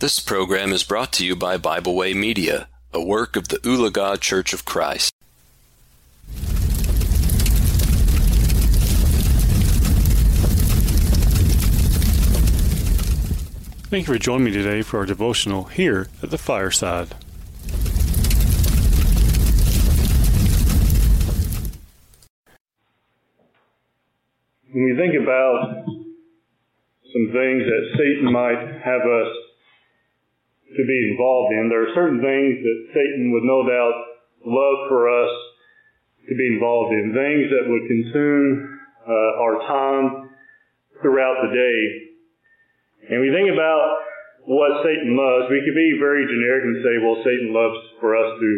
This program is brought to you by Bible Way Media, a work of the Ulaga Church of Christ. Thank you for joining me today for our devotional here at the fireside. When we think about some things that Satan might have us to be involved in, there are certain things that Satan would no doubt love for us to be involved in, things that would consume uh, our time throughout the day. And we think about what Satan loves, we could be very generic and say, well, Satan loves for us to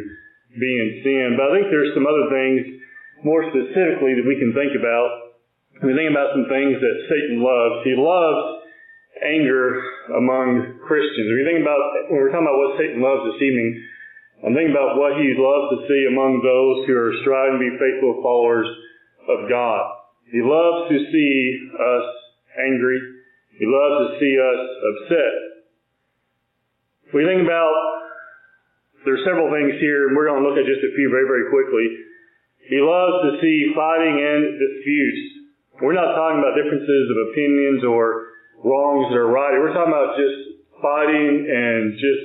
be in sin. But I think there's some other things more specifically that we can think about we think about some things that Satan loves. He loves anger among Christians. If you think about, when we're talking about what Satan loves this evening, I'm thinking about what he loves to see among those who are striving to be faithful followers of God. He loves to see us angry. He loves to see us upset. We think about, there's several things here, and we're going to look at just a few very, very quickly. He loves to see fighting and disputes. We're not talking about differences of opinions or wrongs that are right. We're talking about just fighting and just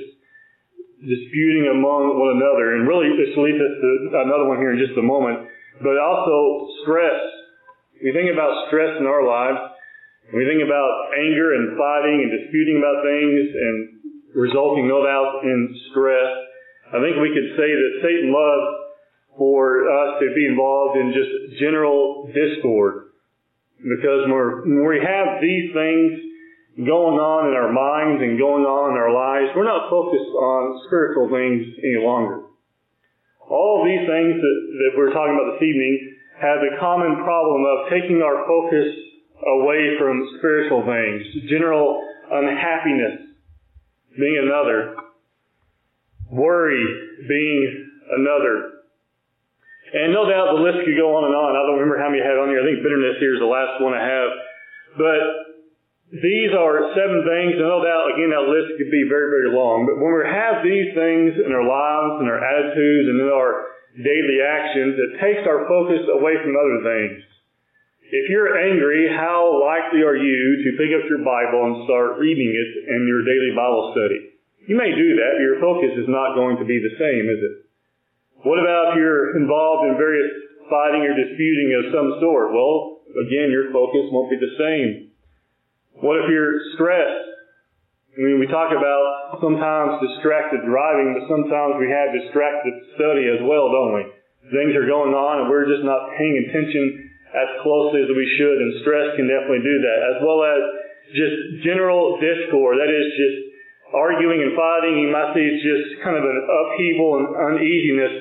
disputing among one another. And really, this leads us to another one here in just a moment. But also stress. We think about stress in our lives. We think about anger and fighting and disputing about things and resulting, no doubt, in stress. I think we could say that Satan loves for us to be involved in just general discord. Because when we have these things going on in our minds and going on in our lives, we're not focused on spiritual things any longer. All of these things that, that we're talking about this evening have the common problem of taking our focus away from spiritual things. General unhappiness being another. Worry being another. And no doubt the list could go on and on. I don't remember how many I had on here. I think bitterness here is the last one I have. But these are seven things, and no doubt, again, that list could be very, very long. But when we have these things in our lives and our attitudes and in our daily actions, it takes our focus away from other things. If you're angry, how likely are you to pick up your Bible and start reading it in your daily Bible study? You may do that, but your focus is not going to be the same, is it? What about if you're involved in various fighting or disputing of some sort? Well, again, your focus won't be the same. What if you're stressed? I mean, we talk about sometimes distracted driving, but sometimes we have distracted study as well, don't we? Things are going on and we're just not paying attention as closely as we should, and stress can definitely do that, as well as just general discord. That is just arguing and fighting. You might see it's just kind of an upheaval and uneasiness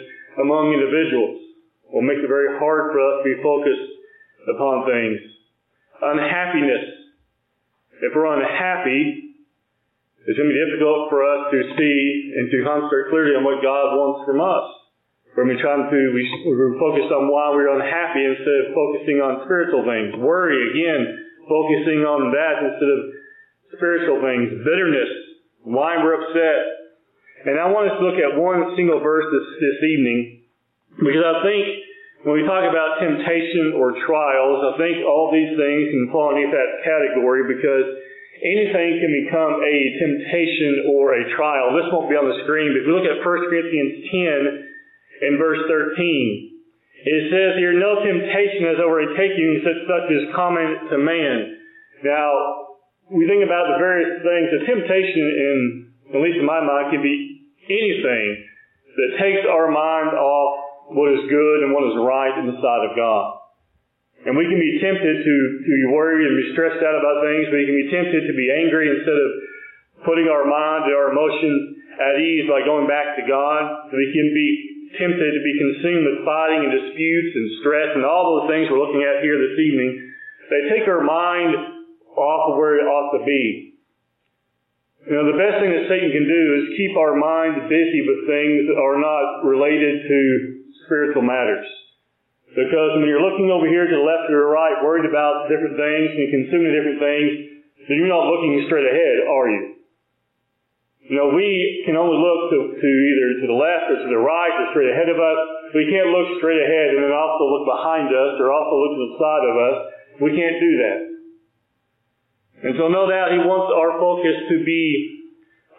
among individuals will make it very hard for us to be focused upon things. Unhappiness. If we're unhappy, it's going to be difficult for us to see and to concentrate clearly on what God wants from us. When we trying to, we, we're focused on why we're unhappy instead of focusing on spiritual things. Worry, again, focusing on that instead of spiritual things. Bitterness, why we're upset, and I want us to look at one single verse this, this evening because I think when we talk about temptation or trials, I think all these things can fall underneath that category because anything can become a temptation or a trial. This won't be on the screen, but if we look at 1 Corinthians 10 in verse 13, it says here, no temptation has overtaken you such, such as common to man. Now, we think about the various things. The temptation in, at least in my mind, can be anything that takes our mind off what is good and what is right in the sight of God. And we can be tempted to, to be worried and be stressed out about things. We can be tempted to be angry instead of putting our mind and our emotions at ease by going back to God. We can be tempted to be consumed with fighting and disputes and stress and all those things we're looking at here this evening. They take our mind off of where it ought to be. You know, the best thing that Satan can do is keep our minds busy with things that are not related to spiritual matters. Because when you're looking over here to the left or the right, worried about different things and consuming different things, then you're not looking straight ahead, are you? You know, we can only look to, to either to the left or to the right or straight ahead of us. We can't look straight ahead and then also look behind us or also look to the side of us. We can't do that. And so no doubt he wants our focus to be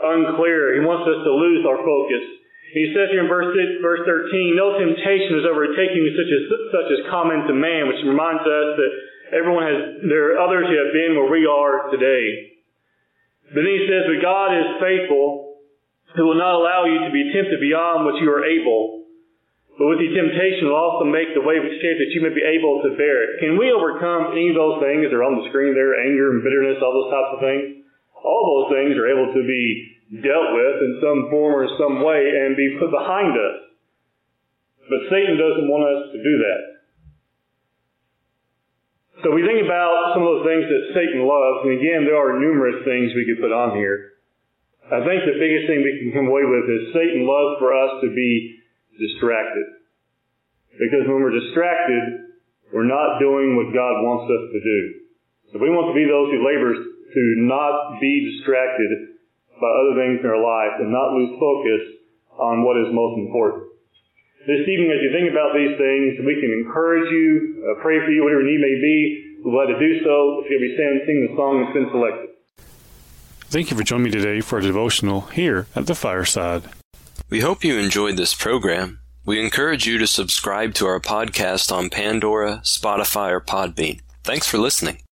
unclear. He wants us to lose our focus. He says here in verse, verse 13, no temptation is overtaking you such as, such as common to man, which reminds us that everyone has, there are others who have been where we are today. But then he says, But God is faithful, who will not allow you to be tempted beyond what you are able. But with the temptation will also make the way of escape that you may be able to bear it. Can we overcome any of those things that are on the screen there, anger and bitterness, all those types of things? All those things are able to be dealt with in some form or some way and be put behind us. But Satan doesn't want us to do that. So we think about some of those things that Satan loves, and again, there are numerous things we could put on here. I think the biggest thing we can come away with is Satan loves for us to be distracted. Because when we're distracted, we're not doing what God wants us to do. So we want to be those who labor to not be distracted by other things in our life and not lose focus on what is most important. This evening, as you think about these things, we can encourage you, uh, pray for you, whatever need may be. We're glad to do so. If you'll be standing, sing the song that's been selected. Thank you for joining me today for a devotional here at the fireside. We hope you enjoyed this program. We encourage you to subscribe to our podcast on Pandora, Spotify, or Podbean. Thanks for listening.